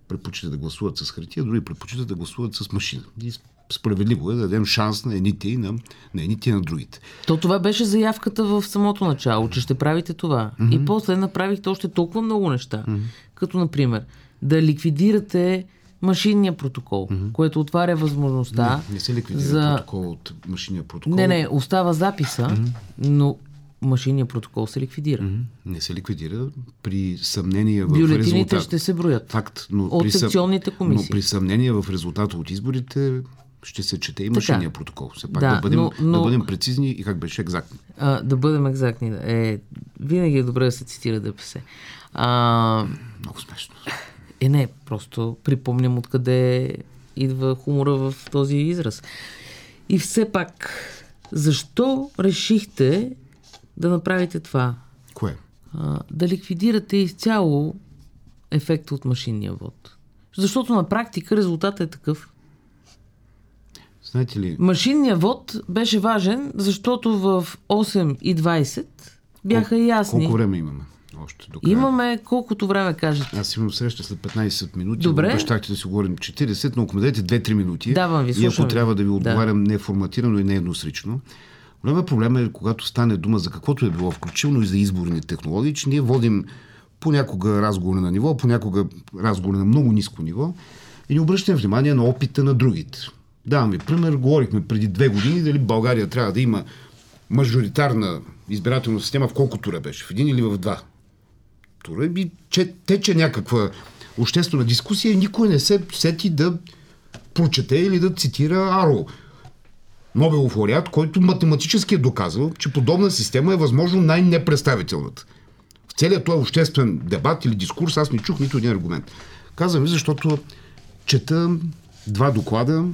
предпочитат да гласуват с хартия, други предпочитат да гласуват с машина. И справедливо е да дадем шанс на едните и на, на, едните и на другите. То това беше заявката в самото начало, че ще правите това. Mm-hmm. И после направихте още толкова много неща. Mm-hmm. Като, например, да ликвидирате машинния протокол, mm-hmm. което отваря възможността. Не, не се ликвидира за... протокол от машинния протокол. Не, не, остава записа, mm-hmm. но машинния протокол се ликвидира. Mm-hmm. Не се ликвидира при съмнение в Бюлетините резултат. ще се броят. Факт, но от при, секционните комисии. но при съмнение в резултата от изборите ще се чете и машинния протокол. Все пак Да, да, бъдем, но- но- да бъдем прецизни и как беше екзактни. А, да бъдем екзактни. Е, винаги е добре да се цитира ДПС. А, Много смешно. Е, не, просто припомням откъде идва хумора в този израз. И все пак, защо решихте да направите това? Кое? А, да ликвидирате изцяло ефекта от машинния вод. Защото на практика резултатът е такъв. Знаете ли, Машинният вод беше важен, защото в 8 и 20 бяха колко, ясни. колко време имаме? Още до края. Имаме колкото време кажете. Аз имам среща след 15 минути. Добре. Обещахте да си говорим 40, но ако ме дадете 2-3 минути. Давам ви, И ако трябва да ви Да. отговарям не форматирано и не едносрично. Големия проблем е, когато стане дума за каквото е било, включително и за изборни технологии, че ние водим понякога разговори на ниво, понякога разговори на много ниско ниво и не обръщаме внимание на опита на другите. Давам ви пример. Говорихме преди две години дали България трябва да има мажоритарна избирателна система в колко тура беше? В един или в два? тура и че, тече някаква обществена дискусия и никой не се сети да прочете или да цитира Аро. Нобелов лауреат, който математически е доказал, че подобна система е възможно най-непредставителната. В целият този обществен дебат или дискурс аз не чух нито един аргумент. Казвам ви, защото чета два доклада,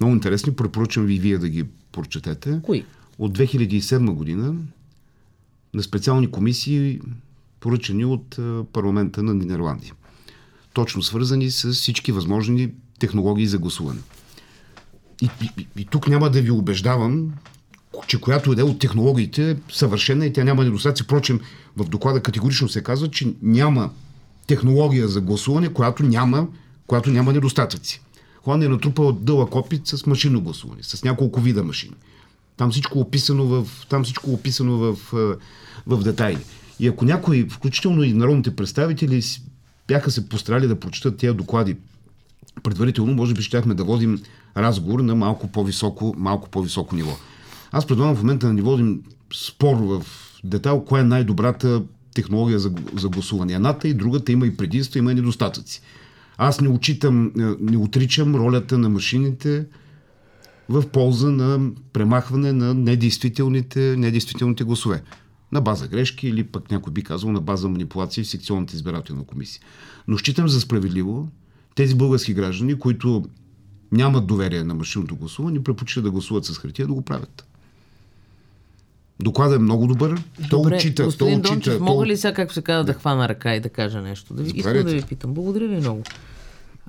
много интересни, препоръчвам ви вие да ги прочетете. Кои? От 2007 година на специални комисии, поръчани от парламента на Нидерландия. Точно свързани с всички възможни технологии за гласуване. И, и, и тук няма да ви убеждавам че която е от технологиите съвършена и тя няма недостатъци. Впрочем, в доклада категорично се казва, че няма технология за гласуване, която няма, която няма недостатъци. Холандия е натрупала дълъг опит с машинно гласуване, с няколко вида машини. Там всичко описано в, там всичко описано в, в детайли. И ако някои, включително и народните представители, бяха се постарали да прочитат тези доклади предварително, може би щяхме да водим разговор на малко по-високо, малко по-високо ниво. Аз предлагам в момента да ни водим спор в детайл, коя е най-добрата технология за, за гласуване. Едната и другата има и предимства, има и недостатъци. Аз не учитам, е, не отричам ролята на машините в полза на премахване на недействителните, недействителните гласове. На база грешки или пък някой би казал на база манипулации в секционната избирателна комисия. Но считам за справедливо тези български граждани, които нямат доверие на машинното гласуване, предпочитат да гласуват с хартия, да го правят. Докладът е много добър. То отчита, господин то Дончев, мога то... ли сега, както се казва, да хвана ръка и да кажа нещо? Да ви, искам да ви питам. Благодаря ви много. То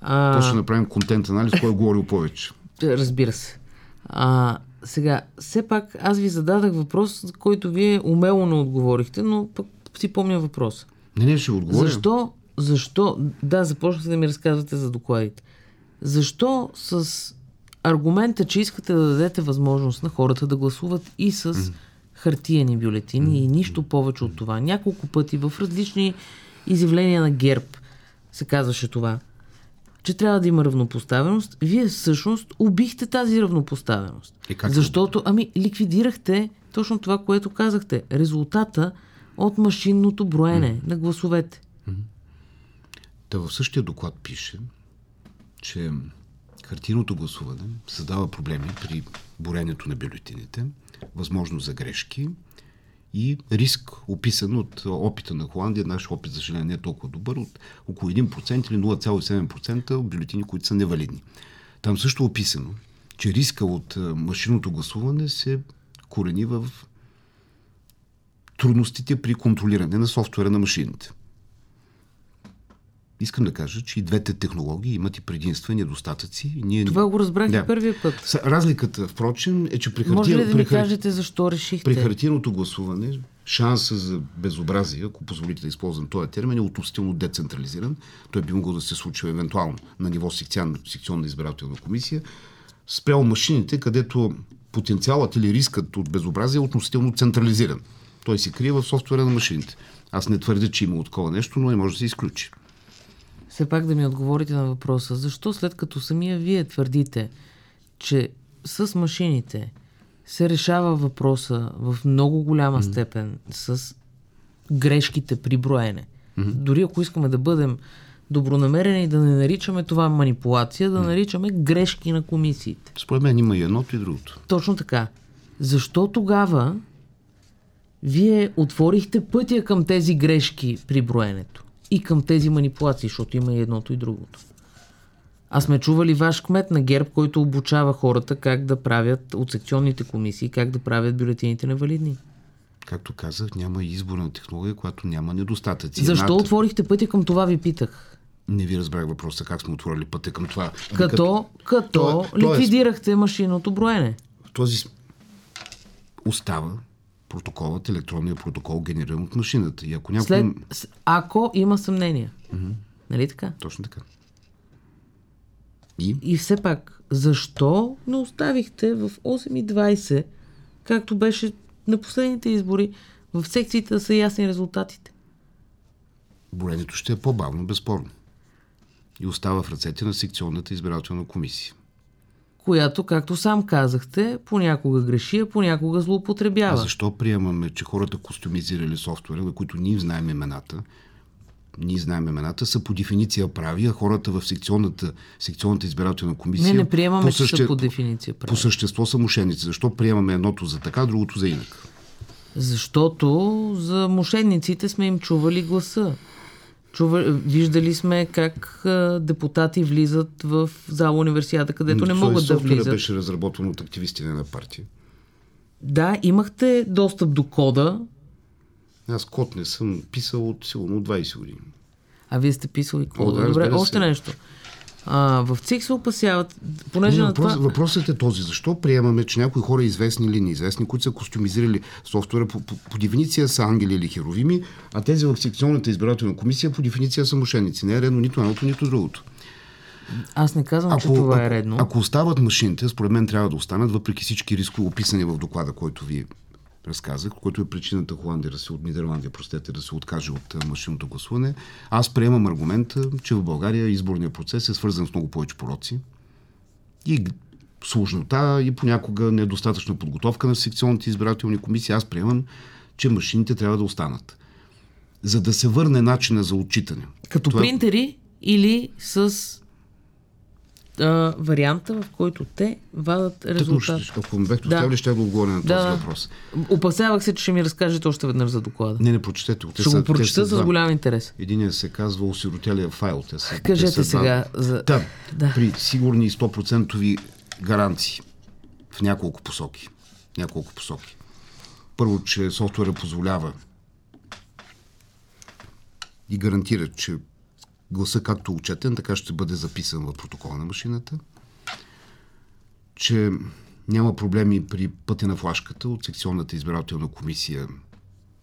А, ще направим контент анализ, кой е говорил повече. разбира се. А, сега, все пак аз ви зададах въпрос, който вие умело не отговорихте, но пък си помня въпроса. Не, не, ще отговоря. Защо, защо, да, започнахте да ми разказвате за докладите. Защо с аргумента, че искате да дадете възможност на хората да гласуват и с хартиени бюлетини и нищо повече от това. Няколко пъти в различни изявления на ГЕРБ се казваше това, че трябва да има равнопоставеност. Вие всъщност убихте тази равнопоставеност. Е, как? Защото, ами, ликвидирахте точно това, което казахте. Резултата от машинното броене на гласовете. Та в същия доклад пише, че хартийното гласуване създава проблеми при боренето на бюлетините, възможност за грешки и риск, описан от опита на Холандия, наш опит, за съжаление, не е толкова добър, от около 1% или 0,7% от бюлетини, които са невалидни. Там също е описано, че риска от а, машинното гласуване се корени в трудностите при контролиране на софтуера на машините. Искам да кажа, че и двете технологии имат и предимства и недостатъци. И ние... Това го разбрах Да. първия път. Разликата, впрочем, е, че при, Може ли хартия, да при, ми кажете защо решихте? при хартийното гласуване шанса за безобразие, ако позволите да използвам този термин, е относително децентрализиран. Той би могло да се случи евентуално на ниво секцион, секционна избирателна комисия. Спрямо машините, където потенциалът или рискът от безобразие е относително централизиран. Той се крие в софтуера на машините. Аз не твърдя, че има такова нещо, но не може да се изключи. Все пак да ми отговорите на въпроса. Защо след като самия вие твърдите, че с машините се решава въпроса в много голяма степен с грешките при броене. Дори ако искаме да бъдем добронамерени и да не наричаме това манипулация, да наричаме грешки на комисиите. Според мен има и едното и другото. Точно така. Защо тогава вие отворихте пътя към тези грешки при броенето и към тези манипулации, защото има и едното и другото? Аз сме чували ваш кмет на ГЕРБ, който обучава хората как да правят от секционните комисии, как да правят бюлетините невалидни. Както казах, няма изборна технология, която няма недостатъци. Защо Едната- отворихте пътя към това ви питах? Не ви разбрах въпроса, как сме отворили пътя към това. Ами Като, като То- то е- ликвидирахте машинното броене. този с- остава протоколът, електронния протокол, генериран от машината. И ако някой... След, ако има съмнения. Нали така? Точно така. И И все пак, защо не оставихте в 8.20, както беше на последните избори, в секциите да са ясни резултатите? броенето ще е по-бавно, безспорно. И остава в ръцете на секционната избирателна комисия. Която, както сам казахте, понякога греши, а понякога А злоупотребява. защо приемаме, че хората костюмизирали софтуера, на които ние знаем имената, ние знаем имената, са по дефиниция прави, а хората в секционната, секционната избирателна комисия... Не, не приемаме, по че са съще- по дефиниция По прави. същество са мошенници. Защо приемаме едното за така, другото за инак? Защото за мошенниците сме им чували гласа. Чува, виждали сме как а, депутати влизат в зала универсиада, където не могат да влизат. беше разработван от активисти на партия. Да, имахте достъп до кода, Аз код не съм писал от сигурно 20 години. А вие сте писали О, кода. да, Добре, се. още нещо. А, в ЦИК се опасяват, понеже Не, на въпрос, това... Въпросът е този. Защо приемаме, че някои хора, известни или неизвестни, които са костюмизирали софтуера, по, по, по дефиниция са ангели или херовими, а тези в секционната избирателна комисия по дефиниция са мошенници. Не е редно нито едното, нито другото. Аз не казвам, че това е редно. Ако, ако остават машините, според мен трябва да останат, въпреки всички рискове, описани в доклада, който ви разказах, който е причината Холандия да се от Нидерландия, простете, да се откаже от машинното гласуване. Аз приемам аргумента, че в България изборният процес е свързан с много повече пороци и сложнота и понякога недостатъчна подготовка на секционните избирателни комисии. Аз приемам, че машините трябва да останат. За да се върне начина за отчитане. Като Това... принтери или с а, варианта, в който те вадат резултат. Тъкно, ако ме бехте оставили, ще да отговоря на този да. въпрос. Опасявах се, че ще ми разкажете още веднъж за доклада. Не, не прочетете. Те ще са, го прочета с голям интерес. Единият се казва осиротелия файл. Те са, Кажете те са сега. За... Да, да. При сигурни 100% гаранции в няколко посоки. Няколко посоки. Първо, че софтуера позволява и гарантира, че гласа както учетен, така ще бъде записан в протокола на машината, че няма проблеми при пътя на флашката от секционната избирателна комисия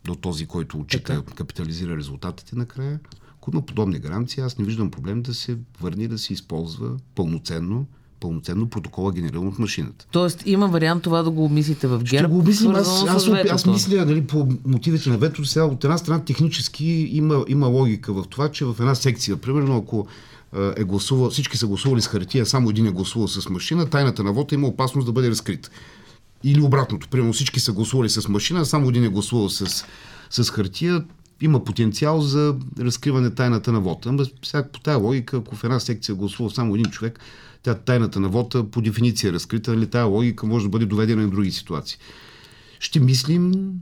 до този, който учита, капитализира резултатите накрая. Ако има подобни гаранции, аз не виждам проблем да се върне да се използва пълноценно пълноценно протокола, генериран от машината. Тоест има вариант това да го обмислите в ГЕРБ? Ще го обмислим. Аз, аз, аз, аз мисля нали, по мотивите на ветото. Сега от една страна технически има, има логика в това, че в една секция, примерно ако е гласувал, всички са гласували с хартия, само един е гласувал с машина, тайната на вода има опасност да бъде разкрита. Или обратното, примерно всички са гласували с машина, само един е гласувал с, с хартия, има потенциал за разкриване тайната на. Ама сега по тази логика, ако в една секция гласувал само един човек, тя тайната на вода по дефиниция е разкрита, нали, тая логика може да бъде доведена и в други ситуации. Ще мислим,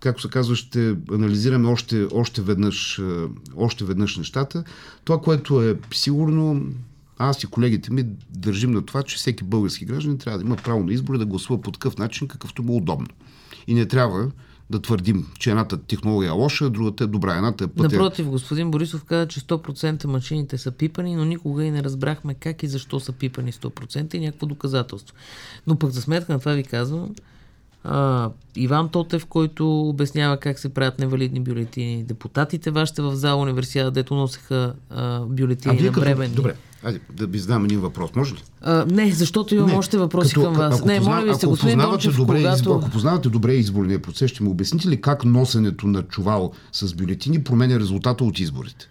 както се казва, ще анализираме още, още, веднъж, още веднъж нещата. Това, което е сигурно, аз и колегите ми държим на това, че всеки български граждан трябва да има право на избор да гласува по такъв начин, какъвто му е удобно. И не трябва да твърдим, че едната технология е лоша, другата е добра. Едната е пътя... Напротив, господин Борисов каза, че 100% машините са пипани, но никога и не разбрахме как и защо са пипани 100% и някакво доказателство. Но пък за сметка на това ви казвам, а, Иван Тотев, който обяснява как се правят невалидни бюлетини, депутатите вашите в зала университета, дето носеха а, бюлетини а на бременни. Добре, Айде, да ви задам един въпрос, може ли? А, не, защото имам не, още въпроси като, към вас. Ако не, позна, моля ви се, господин Дончев, добре, когато... Ако познавате добре изборния процес, ще му обясните ли как носенето на чувал с бюлетини променя резултата от изборите?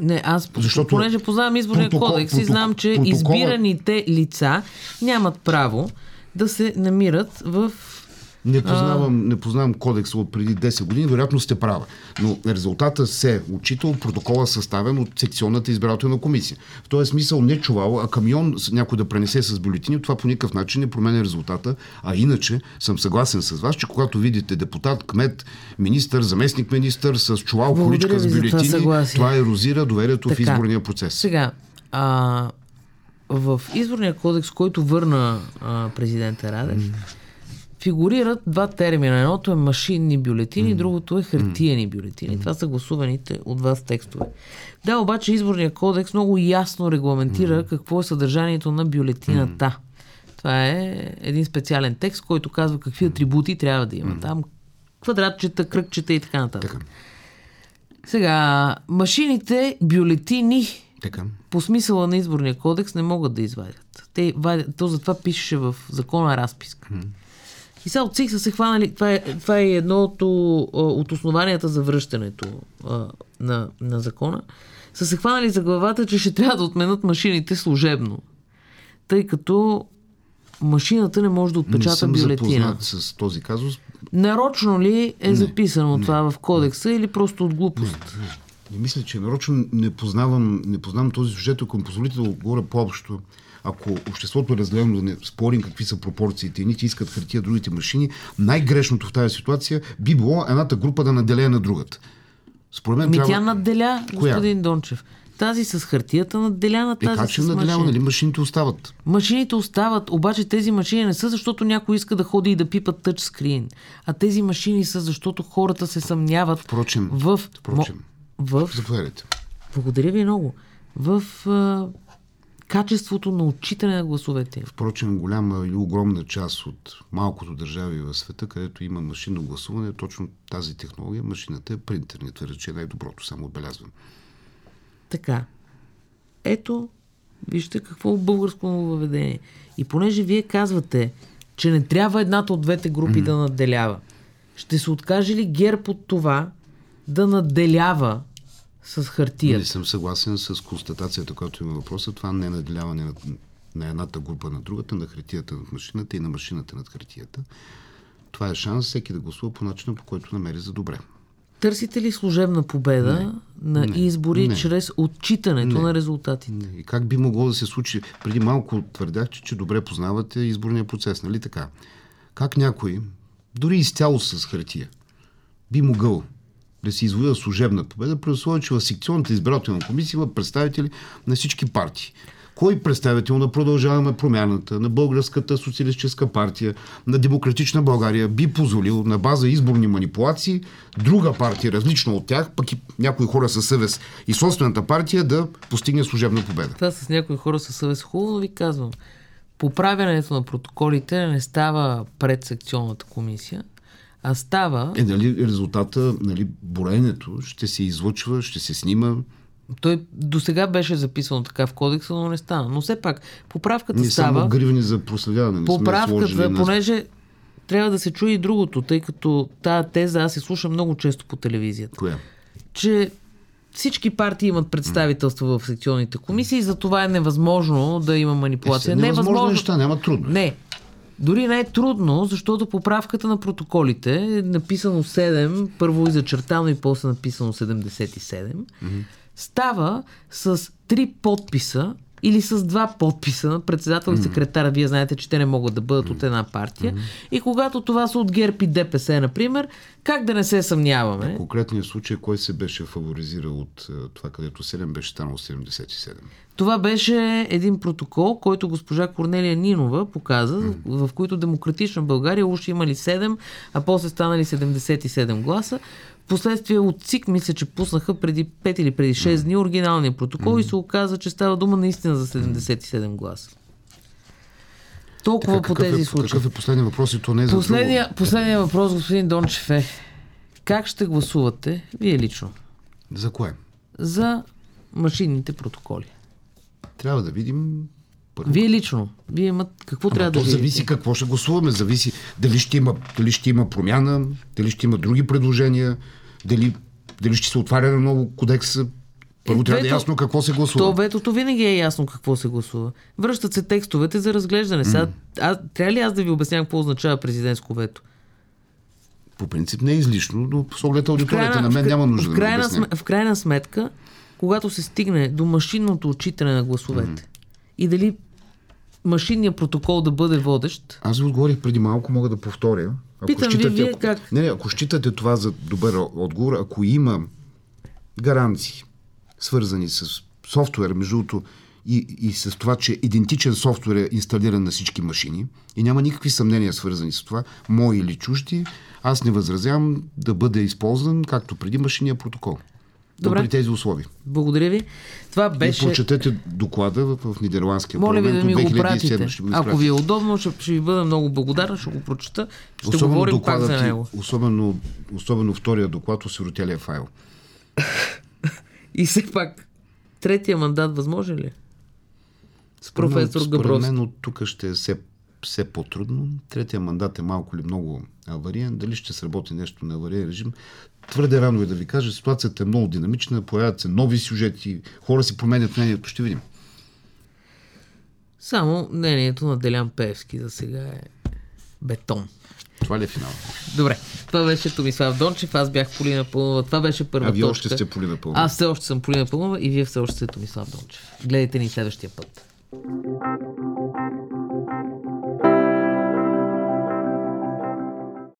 Не, аз Защото понеже познавам изборния протокол, кодекс протокол, и знам, че протокола... избираните лица нямат право да се намират в не познавам, не познавам кодекса от преди 10 години, вероятно сте права. Но резултата се отчита от протокола съставен от секционната избирателна комисия. В този смисъл не чувал, а камион някой да пренесе с бюлетини, това по никакъв начин не променя резултата. А иначе съм съгласен с вас, че когато видите депутат, кмет, министър, заместник министър с чувал, количка с бюлетини, това, това ерозира доверието така, в изборния процес. Сега, а, в изборния кодекс, който върна а, президента Радев, mm фигурират два термина. Едното е машинни бюлетини, mm. другото е хартиени бюлетини. Mm. Това са гласуваните от вас текстове. Да, обаче изборният кодекс много ясно регламентира mm. какво е съдържанието на бюлетината. Mm. Това е един специален текст, който казва какви атрибути трябва да има. Mm. Там квадратчета, кръгчета и така нататък. Така. Сега, машините, бюлетини, така. по смисъла на изборния кодекс не могат да извадят. Те то затова пишеше в закона разписка. Mm. И сега от ЦИК са се хванали, това е, това е едното от основанията за връщането а, на, на закона, са се хванали за главата, че ще трябва да отменят машините служебно. Тъй като машината не може да отпечата не съм бюлетина. с този казус. Нарочно ли е не, записано не, това в кодекса не. или просто от глупост? Не, не. не мисля, че нарочно не познавам, не познавам този сюжет, ако ми позволите да говоря по-общо ако обществото е разделено да не спорим какви са пропорциите, едните искат хартия, другите машини, най-грешното в тази ситуация би било едната група да наделя на другата. Според мен Ми трябва... тя надделя, Коя? господин Дончев. Тази с хартията надделя на тази е, как ще надделява, нали? Машините остават. Машините остават, обаче тези машини не са защото някой иска да ходи и да пипа тъчскрин. А тези машини са защото хората се съмняват впрочем, в... Впрочем. В... Заповядайте. Благодаря ви много. В качеството на отчитане на гласовете. Впрочем, голяма или огромна част от малкото държави в света, където има машинно гласуване, точно тази технология, машината е принтер. твърде, че е най-доброто, само отбелязвам. Така. Ето, вижте какво българско нововведение. И понеже вие казвате, че не трябва едната от двете групи mm-hmm. да надделява, ще се откаже ли ГЕРБ от това да надделява с хартия? Не съм съгласен с констатацията, която има въпроса. Това не е наделяване на, на едната група на другата, на хартията над машината и на машината над хартията. Това е шанс всеки да гласува по начина, по който намери за добре. Търсите ли служебна победа не, на не, избори не, чрез отчитането не, на резултатите? Не. И как би могло да се случи? Преди малко твърдях, че, че добре познавате изборния процес, нали така? Как някой, дори изцяло с хартия, би могъл да се извоюва служебна победа, при условие, че в секционната избирателна комисия има представители на всички партии кой представител на Продължаваме промяната, на Българската социалистическа партия, на Демократична България би позволил на база изборни манипулации друга партия, различна от тях, пък и някои хора със съвест и собствената партия да постигне служебна победа. Това с някои хора със съвест хубаво ви казвам. Поправянето на протоколите не става пред секционната комисия, а става... Е, нали резултата, нали, броенето ще се излъчва, ще се снима, той до сега беше записано така в кодекса, но не стана. Но все пак, поправката не става... само гривни за проследяване. Поправката, понеже трябва да се чуе и другото, тъй като тази теза аз се слушам много често по телевизията. Коя? Че всички партии имат представителство в секционните комисии и за това е невъзможно да има манипулация. Е, невъзможно невъзможно... неща, няма трудно. Не. Дори не е трудно, защото поправката на протоколите е написано 7, първо и зачертано и после написано 77. Mm-hmm става с три подписа или с два подписа на председател и секретар. Вие знаете, че те не могат да бъдат от една партия. И когато това са от ГЕРБ и ДПС, например, как да не се съмняваме? В конкретния случай, кой се беше фаворизирал от е, това, където 7 беше станал 77? Това беше един протокол, който госпожа Корнелия Нинова показа, mm. в който Демократична България уж имали 7, а после станали 77 гласа. Последствие от ЦИК мисля, че пуснаха преди 5 или преди 6 дни оригиналния протокол mm. и се оказа, че става дума наистина за 77 гласа. Толкова така, по тези е, случаи. Какъв е последния въпрос и то не е за последния, друго? последния въпрос, господин Дончев е как ще гласувате, вие лично? За кое? За машинните протоколи. Трябва да видим първо. Вие лично. Вие имат какво Ама трябва то да зависи какво ще гласуваме. Зависи дали ще, има, дали ще има промяна, дали ще има други предложения, дали, дали ще се отваря на ново кодекса. Първо е, трябва вето, да е ясно какво се гласува. То ветото винаги е ясно какво се гласува. Връщат се текстовете за разглеждане. Сега, а, трябва ли аз да ви обяснявам какво означава президентско вето? По принцип не е излишно, но с оглед аудиторията на мен няма нужда в крайна, да В крайна сметка, когато се стигне до машинното отчитане на гласовете mm. и дали машинният протокол да бъде водещ. Аз ви отговорих преди малко, мога да повторя. Ако Питам считате, ви, вие как? Не, не, ако считате това за добър отговор, ако има гаранции, свързани с софтуер, между другото, и, и с това, че идентичен софтуер е инсталиран на всички машини и няма никакви съмнения свързани с това, мои или чужди, аз не възразявам да бъде използван, както преди машиния протокол. Добре. При тези условия. Благодаря ви. Това беше... И прочетете доклада в, Нидерландския Моля парламент ви да ми го пратите. Ако ви е удобно, ще, ще ви бъда много благодарен, ще го прочета. Ще особено говорим пак за него. Особено, особено втория доклад, осиротелия файл. И все пак, третия мандат възможен ли? С професор Габровски. Според мен от тук ще е все, все по-трудно. Третия мандат е малко ли много авариен. Дали ще сработи нещо на авариен режим, Твърде рано е да ви кажа, ситуацията е много динамична, появяват се нови сюжети, хора си променят мнението, ще видим. Само мнението на Делян Певски за сега е бетон. Това ли е финал? Добре, това беше Томислав Дончев, аз бях Полина Пълнова, това беше първа А вие точка. още сте Полина Пълнова. Аз все още съм Полина Пълнова и вие все още сте Томислав Дончев. Гледайте ни следващия път.